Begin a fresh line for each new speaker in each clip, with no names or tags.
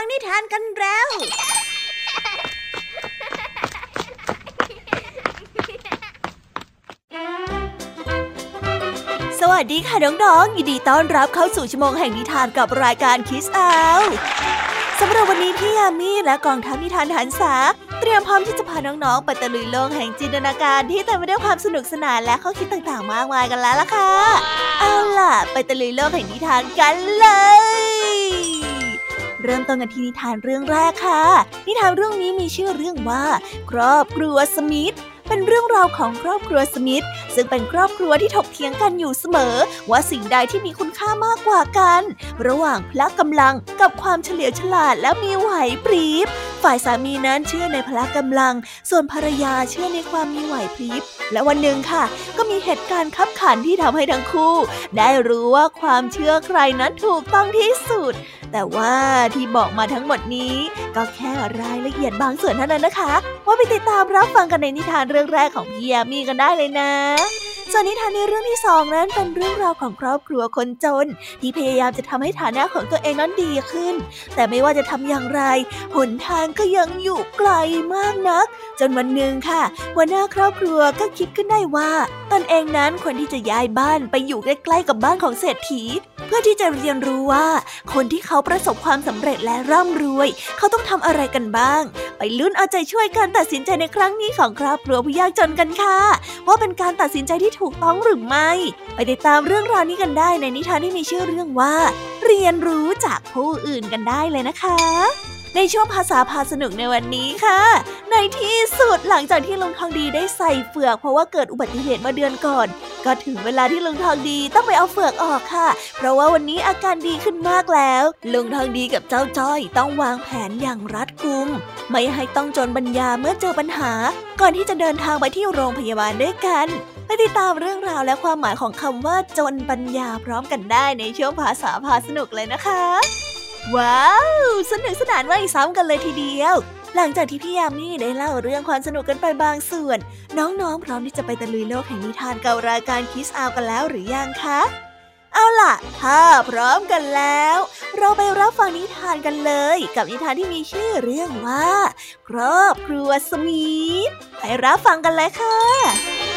ฟังนิทานกันแล้ว สวัสดีค่ะน้องๆ ยินดีต้อนรับเข้าสู่ชั่วโมงแห่งนิทานกับรายการคิสอาสำหรับวันนี้พี่ยามีและกองทัพนิทานหันษาเตรียมพร้อมที่จะพาน้องๆไปตะลุยโลกแห่งจินตนาการที่เต็มไปด้วยความสนุกสนานและข้อคิดต่างๆ มากมายกันแล้วล่ะค่ะ เอาล่ะ ไปตะลุยโลกแห่งนิทานกันเลย เริ่มต้นกันที่นิทานเรื่องแรกค่ะ นิทานเรื่องนี้มีชื่อเรื่องว่า ครอบครัวสมิธเป็นเรื่องราวของครอบครัวสมิธซึ่งเป็นครอบครัวที่ถกเถียงกันอยู่เสมอ ว่าสิ่งใดที่มีคุณค่ามากกว่ากัน ระหว่างพละกำลังกับความเฉลียวฉลาดและมีไหวพริบฝ่ายสามีนั้นเชื่อในพละกำลัง ส่วนภรรยาเชื่อในความมีไหวพริบและวันหนึ่งค่ะ เหตุการณ์ขับขันที่ทำให้ทั้งคู่ ได้รู้ว่าความเชื่อใครนั้นถูกต้องที่สุด แต่ว่าที่บอกมาทั้งหมดนี้ ก็แค่รายละเอียดบางส่วนเท่านั้นนะคะ ว่าไปติดตามรับฟังกันในนิทานเรื่องแรกของพี่ยามีกันได้เลยนะ ส่วนนิทานในเรื่องที่สองนั้นเป็นเรื่องราวของครอบครัวคนจน ที่พยายามจะทำให้ฐานะของตัวเองนั้นดีขึ้น แต่ไม่ว่าจะทำอย่างไร หนทางก็ยังอยู่ไกลมากนัก จนวันหนึ่งค่ะหัวหน้าครอบครัวก็คิดขึ้นได้ว่า ตนเองนั้นควรที่จะย้ายบ้านไปอยู่ใกล้ๆกับบ้านของเศรษฐี เพื่อที่จะเรียนรู้ว่า คนที่เขาประสบความสำเร็จและร่ำรวย เขาต้องทำอะไรกันบ้าง ไปลุ้นเอาใจช่วยการตัดสินใจในครั้งนี้ของครอบครัวผู้ยากจนกันค่ะ ว่าเป็นการตัดสินใจที่ถูกต้องหรือไม่ ไปติดตามเรื่องราวนี้กันได้ในนิทานที่มีชื่อเรื่องว่า เรียนรู้จากผู้อื่นกันได้เลยนะคะในช่วงภาษาพาสนุกในวันนี้ค่ะ ในที่สุดหลังจากที่ลุงทองดีได้ใส่เฟือกเพราะว่าเกิดอุบัติเหตุมื่อเดือนก่อน ก็ถึงเวลาที่ลุงทองดีต้องไปเอาเฟือกออกค่ะ เพราะว่าวันนี้อาการดีขึ้นมากแล้ว ลุงทองดีกับเจ้าจ้อยต้องวางแผนอย่างรัดกุม ไม่ให้ต้องจนบัญญาเมื่อเจอปัญหา ก่อนที่จะเดินทางไปที่โรงพยาบาลด้วยกันไปติดตามเรื่องราวและความหมายของคำว่าจนปัญญาพร้อมกันได้ในช่วงภาษาพาสนุกเลยนะคะ ว้าว สนุกสนานไม่ซ้ำกันเลยทีเดียว หลังจากที่พี่ยามีได้เล่าเรื่องความสนุกกันไปบางส่วน น้องๆ พร้อมที่จะไปตะลุยโลกแห่งนิทานเก่ารายการคิสอากันแล้วหรือยังคะ เอาล่ะ ถ้าพร้อมกันแล้ว เราไปรับฟังนิทานกันเลย กับนิทานที่มีชื่อเรื่องว่า ครอบครัวสมีธไปรับฟังกันเลยค่ะ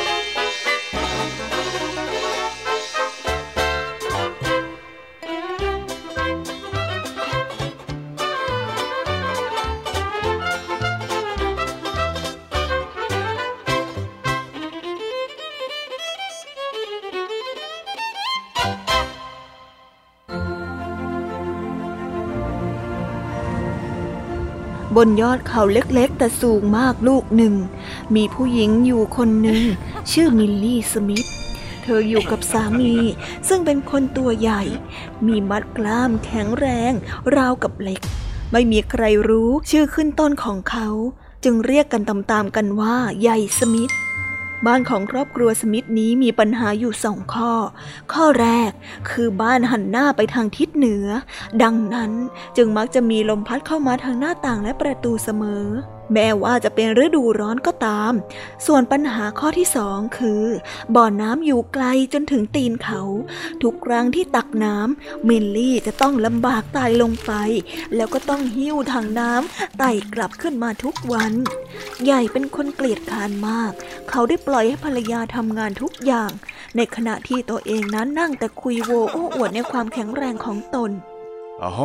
นยอดเขาเล็กๆ แต่สูงมากลูกหนึ่ง มีผู้หญิงอยู่คนหนึ่ง ชื่อมิลลี่สมิธเธออยู่กับสามี ซึ่งเป็นคนตัวใหญ่ มีมัดกล้ามแข็งแรง ราวกับเหล็ก ไม่มีใครรู้ชื่อขึ้นต้นของเขา จึงเรียกกันตามๆกันว่าใหญ่สมิธ บ้านของครอบครัวสมิธนี้มีปัญหาอยู่สองข้อ ข้อแรกคือบ้านหันหน้าไปทางทิศเหนือ ดังนั้นจึงมักจะมีลมพัดเข้ามาทางหน้าต่างและประตูเสมอ แม้ว่าจะเป็นฤดูร้อนก็ตาม ส่วนปัญหาข้อที่สองคือบ่อน้ำอยู่ไกลจนถึงตีนเขา ทุกครั้งที่ตักน้ำมิลลี่จะต้องลำบากตายลงไป แล้วก็ต้องหิ้วถังน้ำไต่กลับขึ้นมาทุกวัน ใหญ่เป็นคนเกลียดคานมาก เขาได้ปล่อยให้ภรรยาทำงานทุกอย่าง ในขณะที่ตัวเองนั้นนั่งแต่คุยโวโอ้อวดในความแข็งแรงของตน
โอ้โห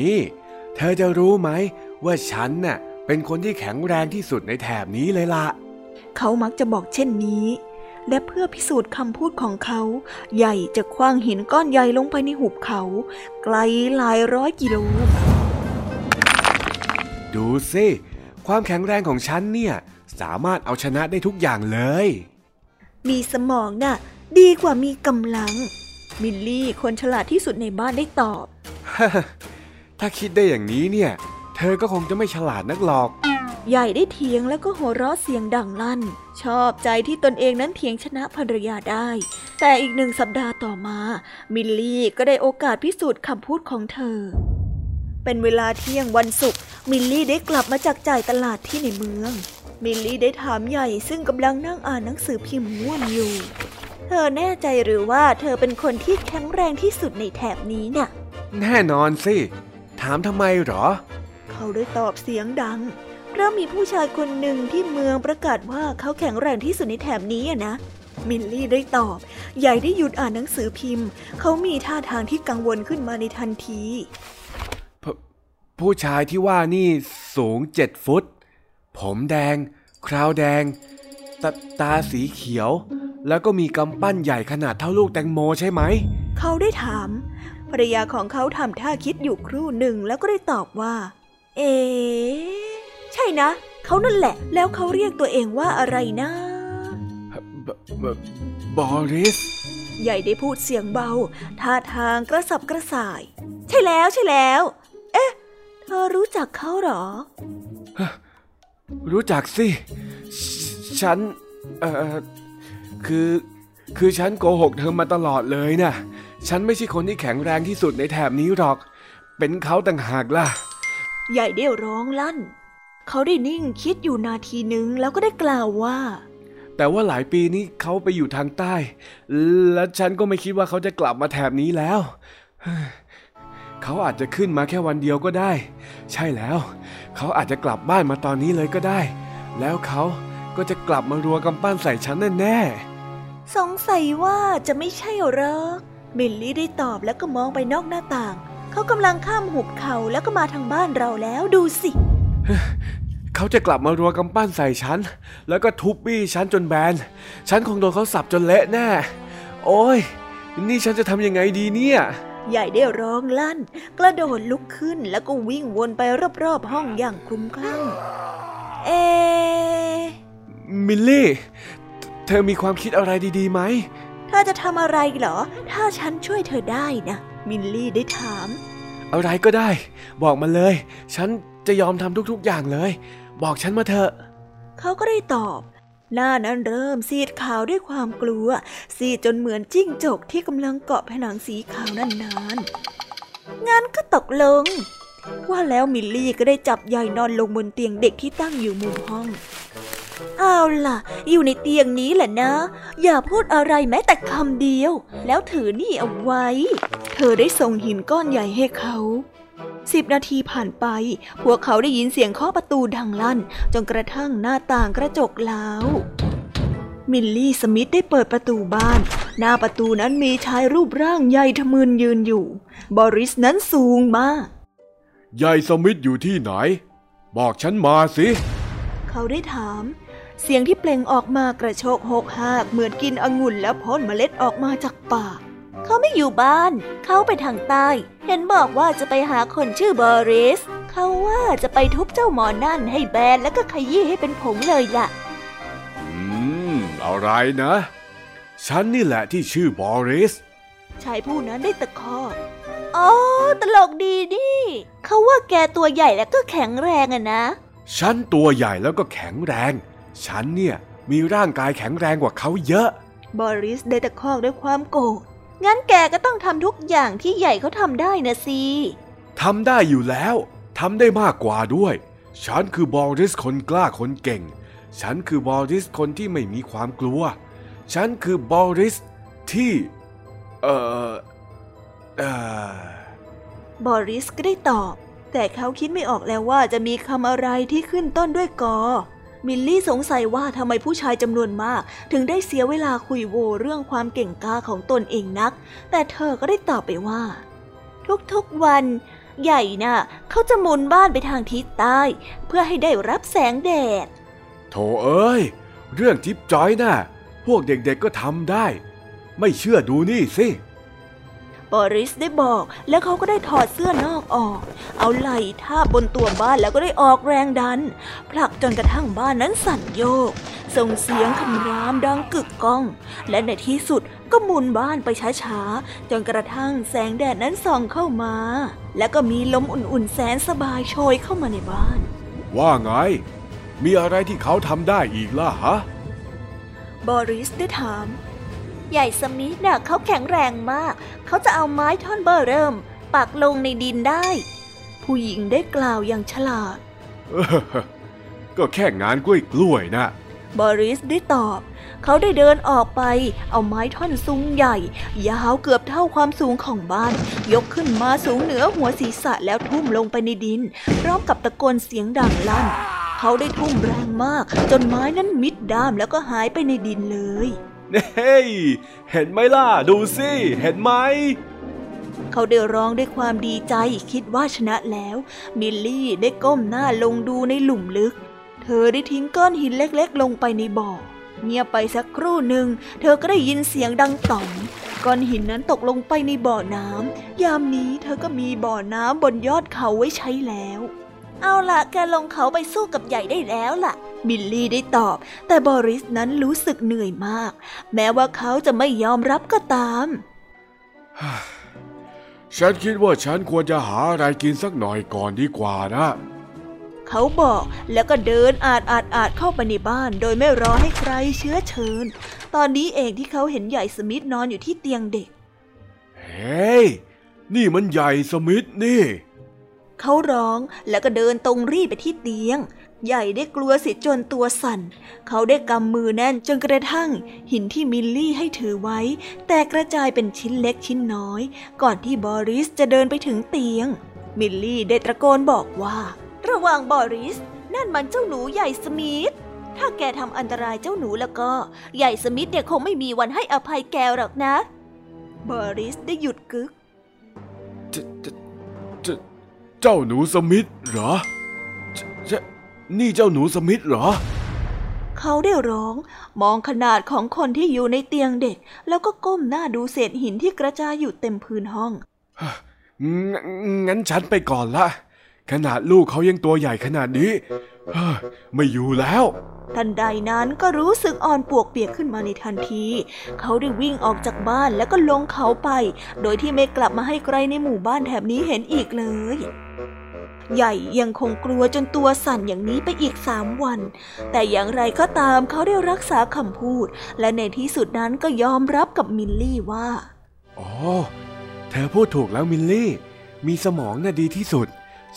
นี่ เธอจะรู้ไหมว่าฉันน่ะ เป็นคนที่แข็งแรงที่สุดในแถบนี้เลยละ
เขามักจะบอกเช่นนี้ และเพื่อพิสูจน์คำพูดของเขา ใหญ่จะคว้างหินก้อนใหญ่ลงไปในหุบเขา ไกลหลายร้อยกิโล
ดูสิความแข็งแรงของฉันเนี่ยสามารถเอาชนะได้ทุกอย่างเลย
มีสมองน่ะ ดีกว่ามีกำลัง มิลลี่คนฉลาดที่สุดในบ้านได้ตอบ
ถ้าคิดได้อย่างนี้เนี่ย เธอก็คงจะไม่ฉลาดนักหรอก
ใหญ่ได้เถียงแล้วก็หัวเราะเสียงดังลั่น ชอบใจที่ตนเองนั้นเถียงชนะภรรยาได้ แต่อีกหนึ่งสัปดาห์ต่อมา มิลลี่ก็ได้โอกาสพิสูจน์คำพูดของเธอ เป็นเวลาเที่ยงวันศุกร์มิลลี่ได้กลับมาจากจ่ายตลาดที่ในเมือง มิลลี่ได้ถามใหญ่ซึ่งกำลังนั่งอ่านหนังสือพิมพ์ม่วนอยู่ เธอแน่ใจหรือว่าเธอเป็นคนที่แข็งแรงที่สุดในแถบนี้เนี่ย
แน่นอนสิ ถามทำไมหรอ
เขาได้ตอบเสียงดัง เพราะมีผู้ชายคนหนึ่งที่เมืองประกาศว่าเขาแข็งแรงที่สุดในแถบนี้นะมิลลี่ได้ตอบ ใหญ่ได้หยุดอ่านหนังสือพิมพ์ เขามีท่าทางที่กังวลขึ้นมาในทันที
ผู้ชายที่ว่านี่สูงเจ็ดฟุต ผมแดง คราวแดงตาตาสีเขียว แล้วก็มีกำปั้นใหญ่ขนาดเท่าลูกแตงโมใช่ไหม
เขาได้ถาม ภรรยาของเขาทำท่าคิดอยู่ครู่หนึ่งแล้วก็ได้ตอบว่า เอ๋ใช่นะ เขานั่นแหละ แล้วเขาเรียกตัวเองว่าอะไรนะ
บอริส
ใหญ่ได้พูดเสียงเบา ท่าทางกระสับกระส่าย ใช่แล้วใช่แล้ว เอ๊ะ เธอรู้จักเขาหรอ
รู้จักสิ ฉัน เอ่อ คือ คือฉันโกหกเธอมาตลอดเลยนะฉันไม่ใช่คนที่แข็งแรงที่สุดในแถบนี้หรอก เป็นเขาต่างหากล่ะ
ใหญ่ได้ร้องลั่น เขาได้นิ่งคิดอยู่นาทีหนึ่งแล้วก็ได้กล่าวว่า
แต่ว่าหลายปีนี้เขาไปอยู่ทางใต้ และฉันก็ไม่คิดว่าเขาจะกลับมาแถบนี้แล้ว เขาอาจจะขึ้นมาแค่วันเดียวก็ได้ ใช่แล้ว เขาอาจจะกลับบ้านมาตอนนี้เลยก็ได้ แล้วเขาก็จะกลับมารัวกำปั้นใส่ฉันแน่
ๆสงสัยว่าจะไม่ใช่หรอกมิลลี่ได้ตอบแล้วก็มองไปนอกหน้าต่าง เขากำลังข้ามหุบเขาแล้วก็มาทางบ้านเราแล้วดูสิ
เขาจะกลับมารัวกำปั้นใส่ฉัน แล้วก็ทุบบี้ฉันจนแบน ฉันคงโดนเขาสับจนเละแน่ โอ้ย นี่ฉันจะทำยังไงดีเนี่ย
ใหญ่ได้ร้องลั่น กระโดดลุกขึ้นแล้วก็วิ่งวนไปรอบๆห้องอย่างคลุ้มคลั่ง เอ
มิลลี่ เธอมีความคิดอะไรดีๆไหม
เธอจะทำอะไรเหรอ ถ้าฉันช่วยเธอได้นะ มิลลี่ได้ถาม
อะไรก็ได้ บอกมาเลย ฉันจะยอมทำทุกๆอย่างเลย บอกฉันมาเถอะ
เขาก็ได้ตอบ หน้านั้นเริ่มซีดขาวด้วยความกลัว ซีดจนเหมือนจิ้งจกที่กำลังเกาะผนังสีขาวนานๆงั้นก็ตกลง ว่าแล้วมิลลี่ก็ได้จับใหญ่นอนลงบนเตียงเด็กที่ตั้งอยู่มุมห้อง เอาล่ะ อยู่ในเตียงนี้แหละนะ อย่าพูดอะไรแม้แต่คำเดียว แล้วถือนี่เอาไว้ เธอได้ส่งหินก้อนใหญ่ให้เขาสิบนาทีผ่านไป พวกเขาได้ยินเสียงเคาะประตูดังลั่น จนกระทั่งหน้าต่างกระจกแล้วมิลลี่สมิธได้เปิดประตูบ้าน หน้าประตูนั้นมีชายรูปร่างใหญ่ทะมึนยืนอยู่ บอริสนั้นสูงมาก
ยายสมิธอยู่ที่ไหน บอกฉันมาสิ
เขาได้ถาม เสียงที่เปล่งออกมากระโชกหกหากเหมือนกินองุ่นแล้วพ่นเมล็ดออกมาจากปากเขาไม่อยู่บ้าน เขาไปทางใต้ เห็นบอกว่าจะไปหาคนชื่อบอริส เขาว่าจะไปทุบเจ้าหมอนั่นให้แบนแล้วก็ขยี้ให้เป็นผงเลยล่ะ
อืม อะไรนะ ฉันนี่แหละที่ชื่อบอริส
ชายผู้นั้นได้ตะคอกอ๋อ ตลกดีดิเขาว่าแกตัวใหญ่แล้วก็แข็งแรงอะนะ
ฉันตัวใหญ่แล้วก็แข็งแรง ฉันเนี่ยมีร่างกายแข็งแรงกว่าเขาเยอะ
บอริสได้ตะคอกด้วยความโกรธ งั้นแกก็ต้องทำทุกอย่างที่ใหญ่เขาทำได้นะสิ
ทำได้อยู่แล้ว ทำได้มากกว่าด้วย ฉันคือบอริสคนกล้าคนเก่ง ฉันคือบอริสคนที่ไม่มีความกลัว ฉันคือบอริสที่ เอ่อ เอ่
อบอริสก็ได้ตอบ แต่เขาคิดไม่ออกแล้วว่าจะมีคำอะไรที่ขึ้นต้นด้วยกอ มิลลี่สงสัยว่าทำไมผู้ชายจำนวนมาก ถึงได้เสียเวลาคุยโวเรื่องความเก่งกาของตนเองนัก แต่เธอก็ได้ตอบไปว่า ทุกๆวัน ใหญ่นะ่ะเขาจะหมุนบ้านไปทางทิศใต้ เพื่อให้ได้รับแสงแดด
โถเอ้ย เรื่องทิปจอยนะ่ะพวกเด็กๆก็ทำได้ ไม่เชื่อดูนี่สิ
บอริสได้บอก แล้วเขาก็ได้ถอดเสื้อนอกออก เอาไหล่ทาบบนตัวบ้านแล้วก็ได้ออกแรงดัน ผลักจนกระทั่งบ้านนั้นสั่นโยก ส่งเสียงคำรามดังกึกก้อง และในที่สุดก็หมุนบ้านไปช้าๆ จนกระทั่งแสงแดดนั้นส่องเข้ามา แล้วก็มีลมอุ่นๆแสนสบายโชยเข้ามาในบ้าน
ว่าไง มีอะไรที่เขาทำได้อีกล่ะฮะ
บอริสได้ถาม ใหญ่สมิธน่ะเขาแข็งแรงมาก เขาจะเอาไม้ท่อนเบอร์เริ่ม ปักลงในดินได้ ผู้หญิงได้กล่าวอย่างฉลาด
ก็แค่งานกล้วยกล้วยนะ
บอริสได้ตอบ เขาได้เดินออกไป เอาไม้ท่อนสูงใหญ่ ยาวเกือบเท่าความสูงของบ้าน ยกขึ้นมาสูงเหนือหัวศีรษะแล้วทุ่มลงไปในดิน พร้อมกับตะโกนเสียงดังลั่น เขาได้ทุ่มแรงมาก จนไม้นั้นมิดด้ามแล้วก็หายไปในดินเลย
เฮ้ยเห็นไหมล่ะ ดูสิเห็นไหม
เขาได้ร้องด้วยความดีใจคิดว่าชนะแล้วมิลลี่ได้ก้มหน้าลงดูในหลุมลึก เธอได้ทิ้งก้อนหินเล็กๆ ลงไปในบ่อ เงียบไปสักครู่หนึ่ง เธอก็ได้ยินเสียงดังต่อมก้อนหินนั้นตกลงไปในบ่อน้ำยามนี้เธอก็มีบ่อน้ำบนยอดเขาไว้ใช้แล้ว
เอาล่ะ แกลงเขาไปสู้กับใหญ่ได้แล้วล่ะ
มิลลี่ได้ตอบ แต่บอริสนั้นรู้สึกเหนื่อยมาก แม้ว่าเขาจะไม่ยอมรับก็ตาม
ฉันคิดว่าฉันควรจะหาอะไรกินสักหน่อยก่อนดีกว่านะ
เขาบอกแล้วก็เดินอาดอาดอาดเข้าไปในบ้าน โดยไม่รอให้ใครเชื้อเชิญ ตอนนี้เองที่เขาเห็นใหญ่สมิธนอนอยู่ที่เตียงเด็ก
เฮ้ยนี่มันใหญ่สมิธนี่
เขาร้องแล้วก็เดินตรงรีบไปที่เตียง ใหญ่ได้กลัวสียจนตัวสั่น เขาได้กำมือแน่นจนกระทั่ง หินที่มิลลี่ให้ถือไว้ แตกกระจายเป็นชิ้นเล็กชิ้นน้อย ก่อนที่บอริสจะเดินไปถึงเตียง มิลลี่ได้ตะโกนบอกว่า
ระวังบอริส นั่นมันเจ้าหนูใหญ่สมิธถ้าแกทำอันตรายเจ้าหนูแล้วก็ ใหญ่สมิธเนี่ยคงไม่มีวันให้อภัยแกหรอกนะ
บอริสได้หยุดกึก
จเจเจ เจ้าหนูสมิธเหรอเจเจนี่เจ้าหนูสมิธเหรอ
เขาได้ร้อง มองขนาดของคนที่อยู่ในเตียงเด็ก แล้วก็ก้มหน้าดูเศษหินที่กระจายอยู่เต็มพื้นห้อง
งงั้นฉันไปก่อนละ ขนาดลูกเขายังตัวใหญ่ขนาดนี้เฮ้ยไม่อยู่แล้ว
ทันใดนั้นก็รู้สึกอ่อนปวกเปียกขึ้นมาในทันที เขาได้วิ่งออกจากบ้านแล้วก็ลงเขาไป โดยที่ไม่กลับมาให้ใครในหมู่บ้านแถบนี้เห็นอีกเลย ใหญ่ยังคงกลัวจนตัวสั่นอย่างนี้ไปอีกสามวัน แต่อย่างไรก็ตามเขาได้รักษาคำพูด และในที่สุดนั้นก็ยอมรับกับมิลลี่ว่า
อ๋อ เธอพูดถูกแล้วมิลลี่ มีสมองน่ะดีที่สุด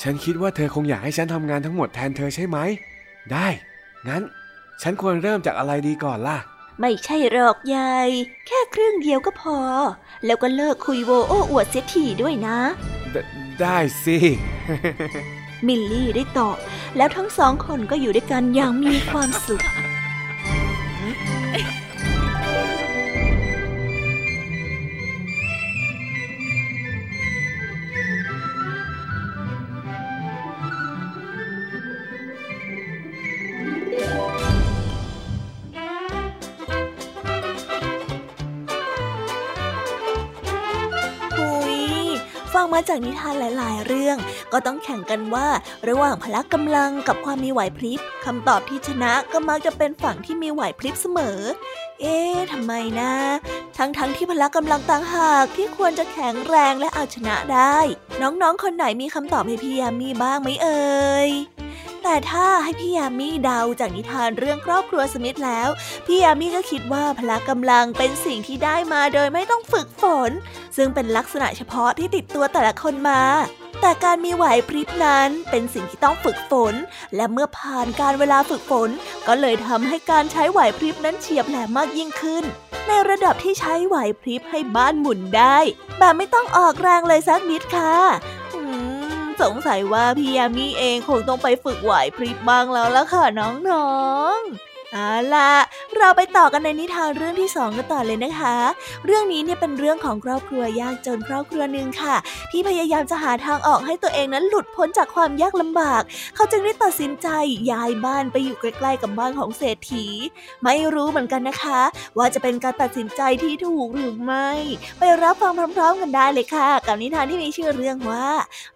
ฉันคิดว่าเธอคงอยากให้ฉันทำงานทั้งหมดแทนเธอใช่ไหม ได้ งั้น ฉันควรเริ่มจากอะไรดีก่อนล่ะ
ไม่ใช่หรอกยาย แค่ครึ่งเดียวก็พอ แล้วก็เลิกคุยโวโอ้อวดเสียทีด้วยนะ
ไดได้สิ
มิลลี่ได้ตอบ แล้วทั้งสองคนก็อยู่ด้วยกันอย่างมีความสุข
จากนิทานหลาย ๆ เรื่อง ก็ต้องแข่งกันว่า ระหว่างพละกำลังกับความมีไหวพริบคำตอบที่ชนะก็มักจะเป็นฝั่งที่มีไหวพริบเสมอ เอ๊ะทำไมนะ ทั้งๆทที่พละกำลังต่างหากที่ควรจะแข็งแรงและเอาชนะได้ น้อง ๆ คนไหนมีคำตอบให้พี่ยามีบ้างไหมเอ่ย แต่ถ้าให้พี่ยามีเดาจากนิทานเรื่องครอบครัวสมิธแล้ว พี่ยามีก็คิดว่าพละกำลังเป็นสิ่งที่ได้มาโดยไม่ต้องฝึกฝน ซึ่งเป็นลักษณะเฉพาะที่ติดตัวแต่ละคนมา แต่การมีไหวพริบนั้นเป็นสิ่งที่ต้องฝึกฝน และเมื่อผ่านการเวลาฝึกฝน ก็เลยทำให้การใช้ไหวพริบนั้นเฉียบแหลมมากยิ่งขึ้น ในระดับที่ใช้ไหวพริบให้บ้านหมุนได้ แบบไม่ต้องออกแรงเลยสักนิดค่ะ สงสัยว่าพี่ยามีเองคงต้องไปฝึกไหวพริบบ้างแล้วล่ะค่ะน้องๆ เอาล่ะ เราไปต่อกันในนิทานเรื่องที่สองกันต่อเลยนะคะ เรื่องนี้เนี่ยเป็นเรื่องของครอบครัวยากจนครอบครัวหนึ่งค่ะ ที่พยายามจะหาทางออกให้ตัวเองนั้นหลุดพ้นจากความยากลำบาก เขาจึงได้ตัดสินใจย้ายบ้านไปอยู่ใกล้ๆกับบ้านของเศรษฐี ไม่รู้เหมือนกันนะคะ ว่าจะเป็นการตัดสินใจที่ถูกหรือไม่ ไปรับฟังพร้อม ๆ กันได้เลยค่ะ กับนิทานที่มีชื่อเรื่องว่า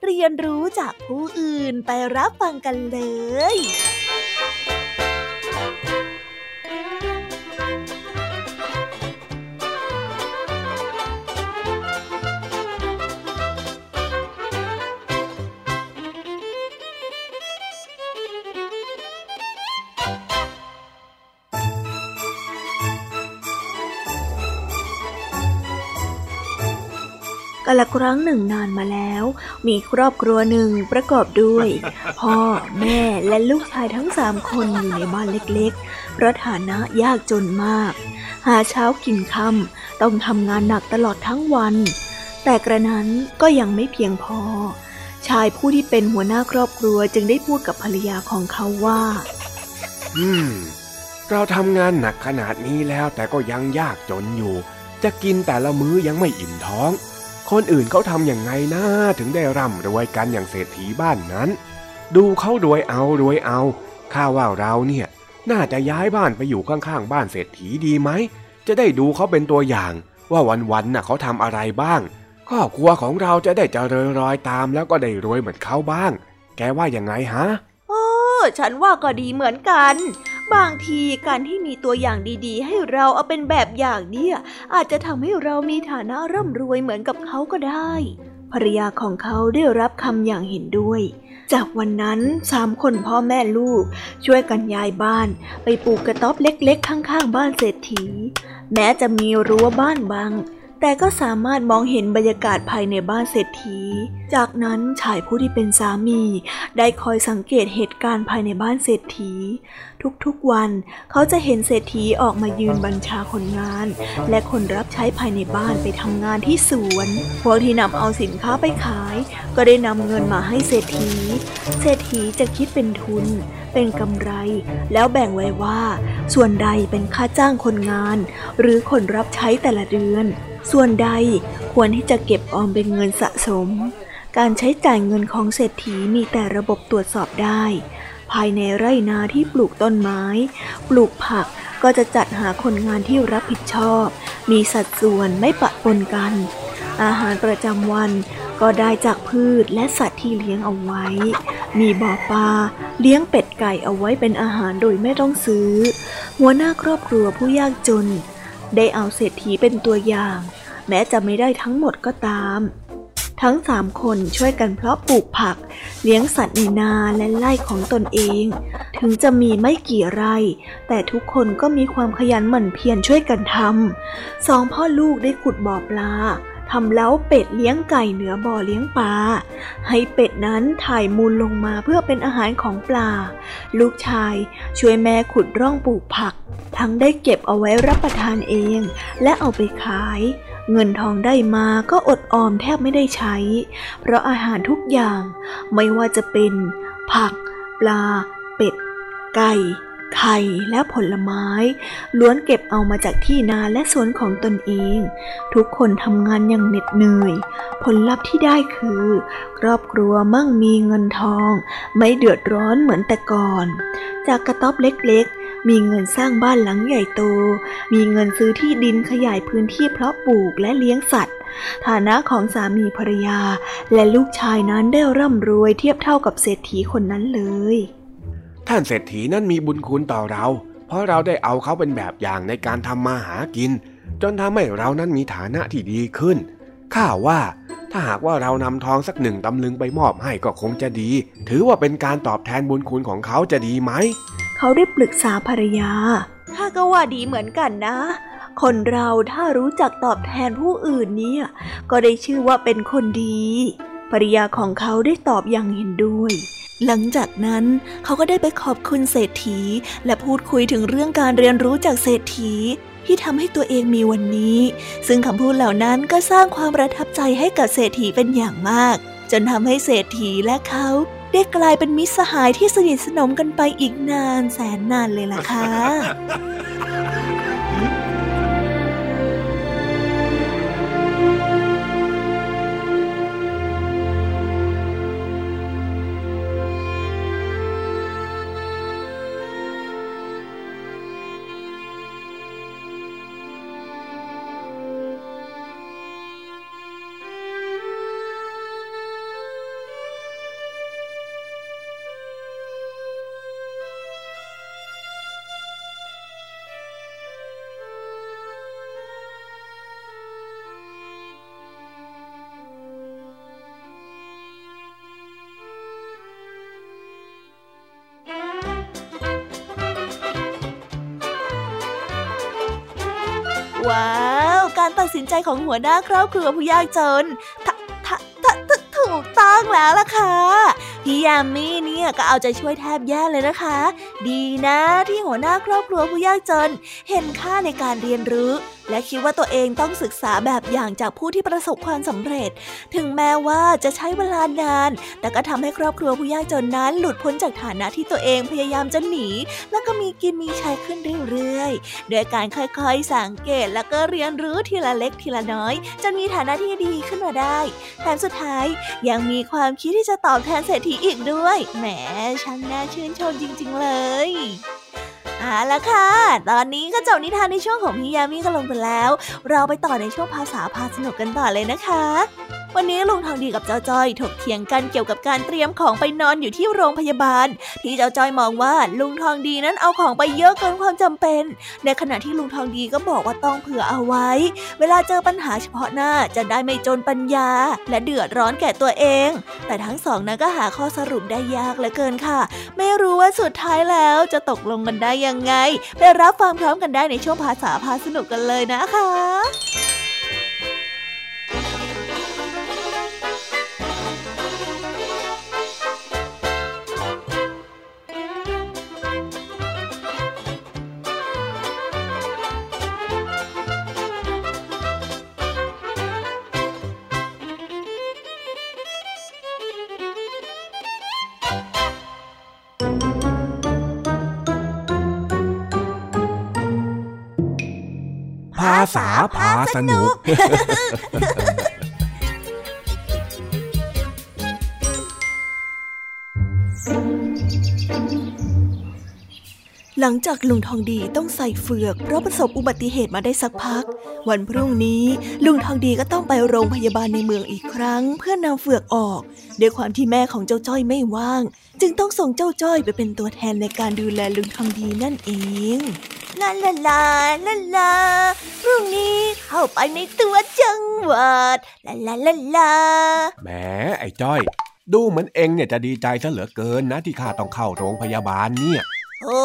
เรียนรู้จากผู้อื่นไปรับฟังกันเลย
กาละครั้งหนึ่งนานมาแล้ว มีครอบครัวหนึ่งประกอบด้วย พ่อแม่และลูกชายทั้งสามคนอยู่ในบ้านเล็กๆ เพราะฐานะยากจนมาก หาเช้ากินค่ำต้องทำงานหนักตลอดทั้งวัน แต่กระนั้นก็ยังไม่เพียงพอ ชายผู้ที่เป็นหัวหน้าครอบครัวจึงได้พูดกับภรรยาของเขาว่า
อืมเราทำงานหนักขนาดนี้แล้วแต่ก็ยังยากจนอยู่ จะกินแต่ละมื้อยังไม่อิ่มท้อง คนอื่นเขาทำอย่างไงนะถึงได้ร่ำรวยกันอย่างเศรษฐีบ้านนั้น ดูเขารวยเอารวยเอาข้าว่าเราเนี่ย น่าจะย้ายบ้านไปอยู่ข้างๆ บ้านเศรษฐีดีไหมจะได้ดูเขาเป็นตัวอย่าง ว่าวันๆน่ะเขาทำอะไรบ้างครอบครัวของเราจะได้เจริญรอยตามแล้วก็ได้รวยเหมือนเขาบ้าง แกว่าอยังไงฮะ
โอ้ฉันว่าก็ดีเหมือนกัน บางทีการที่มีตัวอย่างดีๆ ให้เราเอาเป็นแบบอย่างเนี่ย อาจจะทำให้เรามีฐานะร่ำรวยเหมือนกับเขาก็ได้ ภรรยาของเขาได้รับคำอย่างเห็นด้วย จากวันนั้นสามคนพ่อแม่ลูก ช่วยกันย้ายบ้าน ไปปลูกกระต๊อบเล็กๆ ข้างๆ บ้านเศรษฐี แม้จะมีรั้วบ้านบาง แต่ก็สามารถมองเห็นบรรยากาศภายในบ้านเศรษฐี จากนั้นชายผู้ที่เป็นสามี ได้คอยสังเกตเหตุการณ์ภายในบ้านเศรษฐี ทุกๆวันเขาจะเห็นเศรษฐีออกมายืนบัญชาคนงาน และคนรับใช้ภายในบ้านไปทำงานที่สวน พวกที่นำเอาสินค้าไปขาย ก็ได้นำเงินมาให้เศรษฐี เศรษฐีจะคิดเป็นทุน เป็นกำไร แล้วแบ่งไว้ว่า ส่วนใดเป็นค่าจ้างคนงาน หรือคนรับใช้แต่ละเดือน ส่วนใดควรที่จะเก็บออมเป็นเงินสะสม การใช้จ่ายเงินของเศรษฐีมีแต่ระบบตรวจสอบได้ ภายในไร่นาที่ปลูกต้นไม้ ปลูกผักก็จะจัดหาคนงานที่รับผิดชอบ มีสัดส่วนไม่ปะปนกัน อาหารประจำวันก็ได้จากพืชและสัตว์ที่เลี้ยงเอาไว้ มีบ่อปลาเลี้ยงเป็ดไก่เอาไว้เป็นอาหารโดยไม่ต้องซื้อ หัวหน้าครอบครัวผู้ยากจน ได้เอาเศรษฐีเป็นตัวอย่าง แม้จะไม่ได้ทั้งหมดก็ตาม ทั้งสามคนช่วยกันเพาะปลูกผัก เลี้ยงสัตว์ในนาและไร่ของตนเอง ถึงจะมีไม่กี่ไร่ แต่ทุกคนก็มีความขยันหมั่นเพียรช่วยกันทำสองพ่อลูกได้ขุดบ่อปลา ทำเล้าเป็ดเลี้ยงไก่เหนือบ่อเลี้ยงปลา ให้เป็ดนั้นถ่ายมูลลงมาเพื่อเป็นอาหารของปลา ลูกชายช่วยแม่ขุดร่องปลูกผัก ทั้งได้เก็บเอาไว้รับประทานเอง และเอาไปขาย เงินทองได้มาก็อดออมแทบไม่ได้ใช้ เพราะอาหารทุกอย่างไม่ว่าจะเป็น ผัก ปลา เป็ด ไก่ ไข่และผลไม้ ล้วนเก็บเอามาจากที่นาและสวนของตนเอง ทุกคนทำงานอย่างเหน็ดเหนื่อย ผลลัพธ์ที่ได้คือ ครอบครัวมั่งมีเงินทอง ไม่เดือดร้อนเหมือนแต่ก่อน จากกระต๊อบเล็กๆ มีเงินสร้างบ้านหลังใหญ่โต มีเงินซื้อที่ดินขยายพื้นที่เพาะปลูกและเลี้ยงสัตว์ฐานะของสามีภรรยา และลูกชายนั้นได้ร่ำรวยเทียบเท่ากับเศรษฐีคนนั้นเลย
ท่านเศรษฐีนั้นมีบุญคุณต่อเรา เพราะเราได้เอาเขาเป็นแบบอย่างในการทำมาหากิน จนทำให้เรานั้นมีฐานะที่ดีขึ้น ข้าว่า ถ้าหากว่าเรานำทองสักหนึ่งตำลึงไปมอบให้ก็คงจะดี ถือว่าเป็นการตอบแทนบุญคุณของเขาจะดีไหม
เขาได้ปรึกษาภรรยาข้าก็ว่าดีเหมือนกันนะ คนเราถ้ารู้จักตอบแทนผู้อื่นเนี่ย ก็ได้ชื่อว่าเป็นคนดี ภรรยาของเขาได้ตอบอย่างเห็นด้วย หลังจากนั้นเขาก็ได้ไปขอบคุณเศรษฐี และพูดคุยถึงเรื่องการเรียนรู้จากเศรษฐีที่ทำให้ตัวเองมีวันนี้ ซึ่งคำพูดเหล่านั้นก็สร้างความประทับใจให้กับเศรษฐีเป็นอย่างมาก จนทำให้เศรษฐีและเขาได้กลายเป็นมิตรสหายที่สนิทสนมกันไปอีกนานแสนนานเลยล่ะค่ะ หัวหน้าครอบครัวผู้ยากจนถูกต้องแล้วล่ะค่ะพี่ยามีเนี่ยก็เอาใจช่วยแทบแย่เลยนะคะ ดีนะที่หัวหน้าครอบครัวผู้ยากจน เห็นค่าในการเรียนรู้ และคิดว่าตัวเองต้องศึกษาแบบอย่างจากผู้ที่ประสบความสำเร็จ ถึงแม้ว่าจะใช้เวลานาน แต่ก็ทำให้ครอบครัวผู้ยากจนนั้น หลุดพ้นจากฐานะที่ตัวเองพยายามจะหนี แล้วก็มีกินมีใช้ขึ้นเรื่อยๆ โดยการค่อยๆ สังเกตแล้วก็เรียนรู้ทีละเล็กทีละน้อย จนมีฐานะที่ดีขึ้นมาได้ แถมสุดท้ายยังมีความคิดที่จะตอบแทนเศรษฐีอีกด้วย แหมช่างน่าชื่นชมจริง ๆ เลย เอาละค่ะ ตอนนี้ก็จบนิทานในช่วงของพี่ยามีก็ลงไปแล้ว เราไปต่อในช่วงภาษาพาสนุกกันต่อเลยนะคะ วันนี้ลุงทองดีกับเจ้าจ้อยถกเถียงกันเกี่ยวกับการเตรียมของไปนอนอยู่ที่โรงพยาบาล ที่เจ้าจ้อยมองว่าลุงทองดีนั้นเอาของไปเยอะเกินความจำเป็น ในขณะที่ลุงทองดีก็บอกว่าต้องเผื่อเอาไว้ เวลาเจอปัญหาเฉพาะหน้าจะได้ไม่จนปัญญา และเดือดร้อนแก่ตัวเอง แต่ทั้งสองนั้นก็หาข้อสรุปได้ยากเหลือเกินค่ะ ไม่รู้ว่าสุดท้ายแล้วจะตกลงกันได้ยังไง ไปรับฟังพร้อมกันได้ในช่วงภาษาพาสนุกกันเลยนะคะ
ษาพาสนุก
หลังจากลุงทองดีต้องใส่เฟือก เพราะประสบอุบัติเหตุมาได้สักพัก วันพรุ่งนี้ลุงทองดีก็ต้องไปโรงพยาบาลในเมืองอีกครั้ง เพื่อนำเฟือกออก ด้วยความที่แม่ของเจ้าจ้อยไม่ว่าง จึงต้องส่งเจ้าจ้อยไปเป็นตัวแทนในการดูแลลุงทองดีนั่นเอง ลาลาลาลาลาพรุ่งนี้เข้าไปในตัวจังหวัดลาลาลาลา
แหมไอ้จ้อย ดูเหมือนเองเนี่ยจะดีใจซะเหลือเกินนะที่ข้าต้องเข้าโรงพยาบาลเนี่ย
โอ้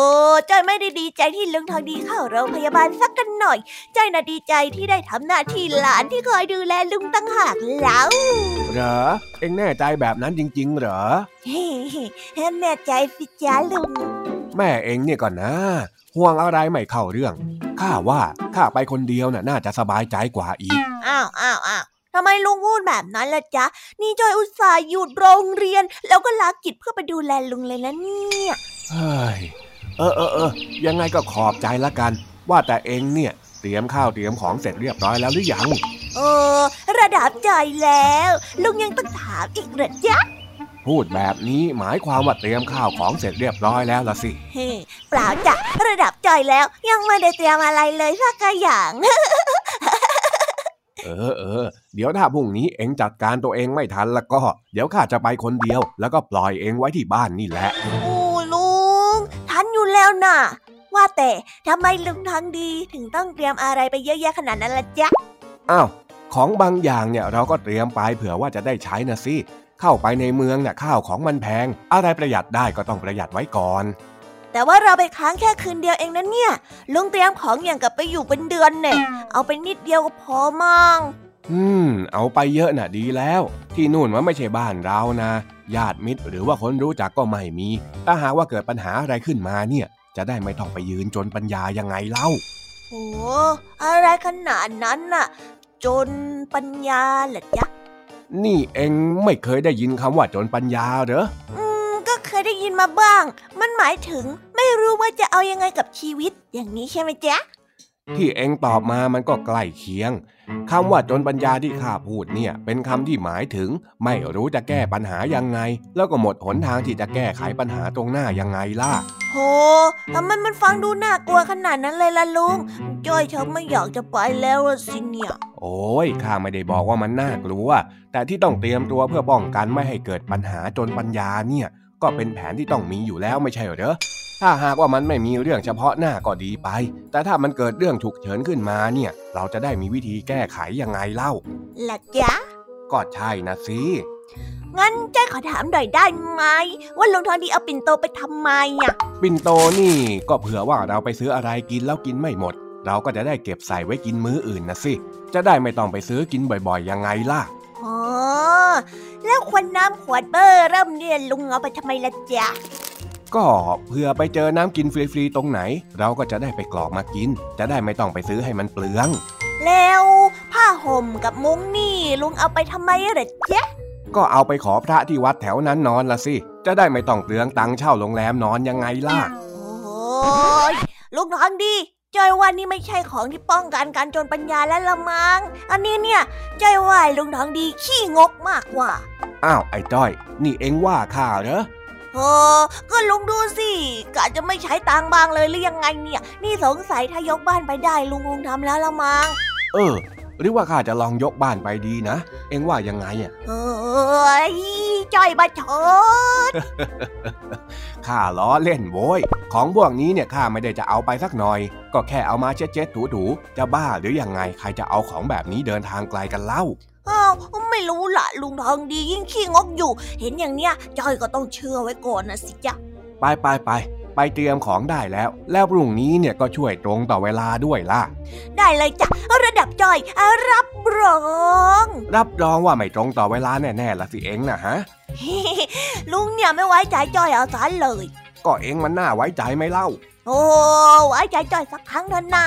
จ้อยไม่ได้ดีใจที่ลุงทองดีเข้าโรงพยาบาลสักกันหน่อยจ้อยน่ะดีใจที่ได้ทำหน้าที่หลานที่คอยดูแลลุงตั้งหากแล้ว
เหรอ เอ็งแน่ใจแบบนั้นจริง ๆ เหรอ
เฮ้แน่ใจสิจ้าลุง
แม่เอ็งเนี่ยก่อนนะ ห่วงอะไรไม่เข้าเรื่อง ข้าว่าข้าไปคนเดียวน่ะน่าจะสบายใจกว่าอีก
อ้าวอ้าวอ้าวทำไมลุงพูดแบบนั้นล่ะจ๊ะ นี่จอยอุตส่าห์หยุดโรงเรียน แล้วก็ลากิจเพื่อไปดูแลลุงเลยนะเนี่ย
เฮ้ย เออเออเออยังไงก็ขอบใจละกัน ว่าแต่เองเนี่ย เตรียมข้าวเตรียมของเสร็จเรียบร้อยแล้วหรือยัง
เออ ระดับใจแล้ว ลุงยังต้องถามอีกเหรอจ๊ะ
พูดแบบนี้หมายความว่าเตรียมข้าวของเสร็จเรียบร้อยแล้วล่ะสิ
เฮ้เปล่าจ้ะระดับจอยแล้ว ยังไม่ได้เตรียมอะไรเลยสักอย่าง
เออเออเดี๋ยวถ้าพรุ่งนี้เอ็งจัดการตัวเองไม่ทันแล้วก็ เดี๋ยวข้าจะไปคนเดียว แล้วก็ปล่อยเองไว้ที่บ้านนี่แหละ
โอ้ลุงทันอยู่แล้วน่ะ ว่าแต่ทำไมลุงทั้งดีถึงต้องเตรียมอะไรไปเยอะแยะขนาดนั้นล่ะจ๊ะ
อ้าวของบางอย่างเนี่ยเราก็เตรียมไปเผื่อว่าจะได้ใช้นะสิ เข้าไปในเมืองเนี่ยข้าวของมันแพง อะไรประหยัดได้ก็ต้องประหยัดไว้ก่อน
แต่ว่าเราไปค้างแค่คืนเดียวเองนะเนี่ย ลุงเตรียมของอย่างกับไปอยู่เป็นเดือนเนี่ย เอาไปนิดเดียวก็พอมั่ง
อืม เอาไปเยอะน่ะดีแล้ว ที่นู่นมันไม่ใช่บ้านเรานะ ญาติมิตรหรือว่าคนรู้จักก็ไม่มี ถ้าหากว่าเกิดปัญหาอะไรขึ้นมาเนี่ย จะได้ไม่ต้องไปยืนจนปัญญายังไงเล่า
โอ้อะไรขนาดนั้นน่ะ จนปัญญาเหรอจ๊ะ
นี่เองไม่เคยได้ยินคำว่าจนปัญญาเหรอ
อืม ก็เคยได้ยินมาบ้าง มันหมายถึงไม่รู้ว่าจะเอายังไงกับชีวิต อย่างนี้ใช่ไหมจ๊ะ
ที่เองตอบมามันก็ใกล้เคียงคำว่าจนปัญญาที่ข้าพูดเนี่ย เป็นคำที่หมายถึง ไม่รู้จะแก้ปัญหายังไง แล้วก็หมดหนทางที่จะแก้ไขปัญหาตรงหน้ายังไงล่ะ
โหทำไมมันฟังดูน่ากลัวขนาดนั้นเลยล่ะลุงจ้อยฉันไม่อยากจะไปแล้วสิเนี่ย
โอ้ยข้าไม่ได้บอกว่ามันน่ากลัว แต่ที่ต้องเตรียมตัวเพื่อป้องกันไม่ให้เกิดปัญหาจนปัญญาเนี่ย ก็เป็นแผนที่ต้องมีอยู่แล้วไม่ใช่เหรอถ้าหากว่ามันไม่มีเรื่องเฉพาะหน้าก็ดีไป แต่ถ้ามันเกิดเรื่องฉุกเฉินขึ้นมาเนี่ย เราจะได้มีวิธีแก้ไขยังไงเล่า
ล่ะจ๊ะ
ก็ใช่นะสิ
งั้นเจ้ขอถามหน่อยได้ไหมว่าลุงทองดีเอาปิ่นโตไปทำไมอะ
ปิ่นโตนี่ก็เผื่อว่าเราไปซื้ออะไรกินแล้วกินไม่หมด เราก็จะได้เก็บใส่ไว้กินมื้ออื่นนะสิจะได้ไม่ต้องไปซื้อกินบ่อยๆยังไงล่ะ
อ๋อ แล้วขวดน้ำขวดเบอร์เริ่มเนี่ยลุงเอาไปทำไมล่ะจ๊ะ
ก็เพื่อไปเจอน้ำกินฟรีๆตรงไหน เราก็จะได้ไปกรอกมากิน จะได้ไม่ต้องไปซื้อให้มันเปลือง
แล้วผ้าห่มกับมุ้งนี่ลุงเอาไปทำไมเหรอจ๊ะ
ก็เอาไปขอพระที่วัดแถวนั้นนอนละสิ จะได้ไม่ต้องเปลืองตังค์เช่าโรงแรมนอนยังไงล่ะ
โอ้ยลุงทองดี จอยว่านี่ไม่ใช่ของที่ป้องกันการจนปัญญาและละมัง อันนี้เนี่ยจอยว่าลุงทองดีขี้งกมากกว่า
อ้าวไอ้จ้อย นี่เอ็งว่าข้าเหรอ
เออก็ลุงดูสิกะจะไม่ใช้ตังค์บางเลยหรือยังไงเนี่ย นี่สงสัยถ้ายกบ้านไปได้ลุงคงทำแล้วละมัง
เออ หรือว่าข้าจะลองยกบ้านไปดีนะ เอ็งว่ายังไงอะ
เอ้ยจอยมาชด
ข้าล้อเล่นโว้ย ของพวกนี้เนี่ยข้าไม่ได้จะเอาไปสักหน่อย ก็แค่เอามาเช็ดเช็ดถูถูๆจะบ้าหรือยังไงใครจะเอาของแบบนี้เดินทางไกลกันเล่า
อ้าวไม่รู้ละลุงทองดียิ่งขี้งกอยู่ เห็นอย่างเนี้ยจอยก็ต้องเชื่อไว้ก่อนนะสิจ๊ะ
ไปไปไป ไปเตรียมของได้แล้ว แล้วพรุ่งนี้เนี่ยก็ช่วยตรงต่อเวลาด้วยล่ะ
ได้เลยจ้ะระดับจอยอะรับรอง
รับรองว่าไม่ตรงต่อเวลาแน่ๆละสิเอ็งนะฮะ
ลุงเนี่ยไม่ไว้ใจจอยเอาซะเลย
ก็เอ็งมันน่าไว้ใจไหมเล่า
โอ้ไว้ใจจอยสักครั้งเถอะน่า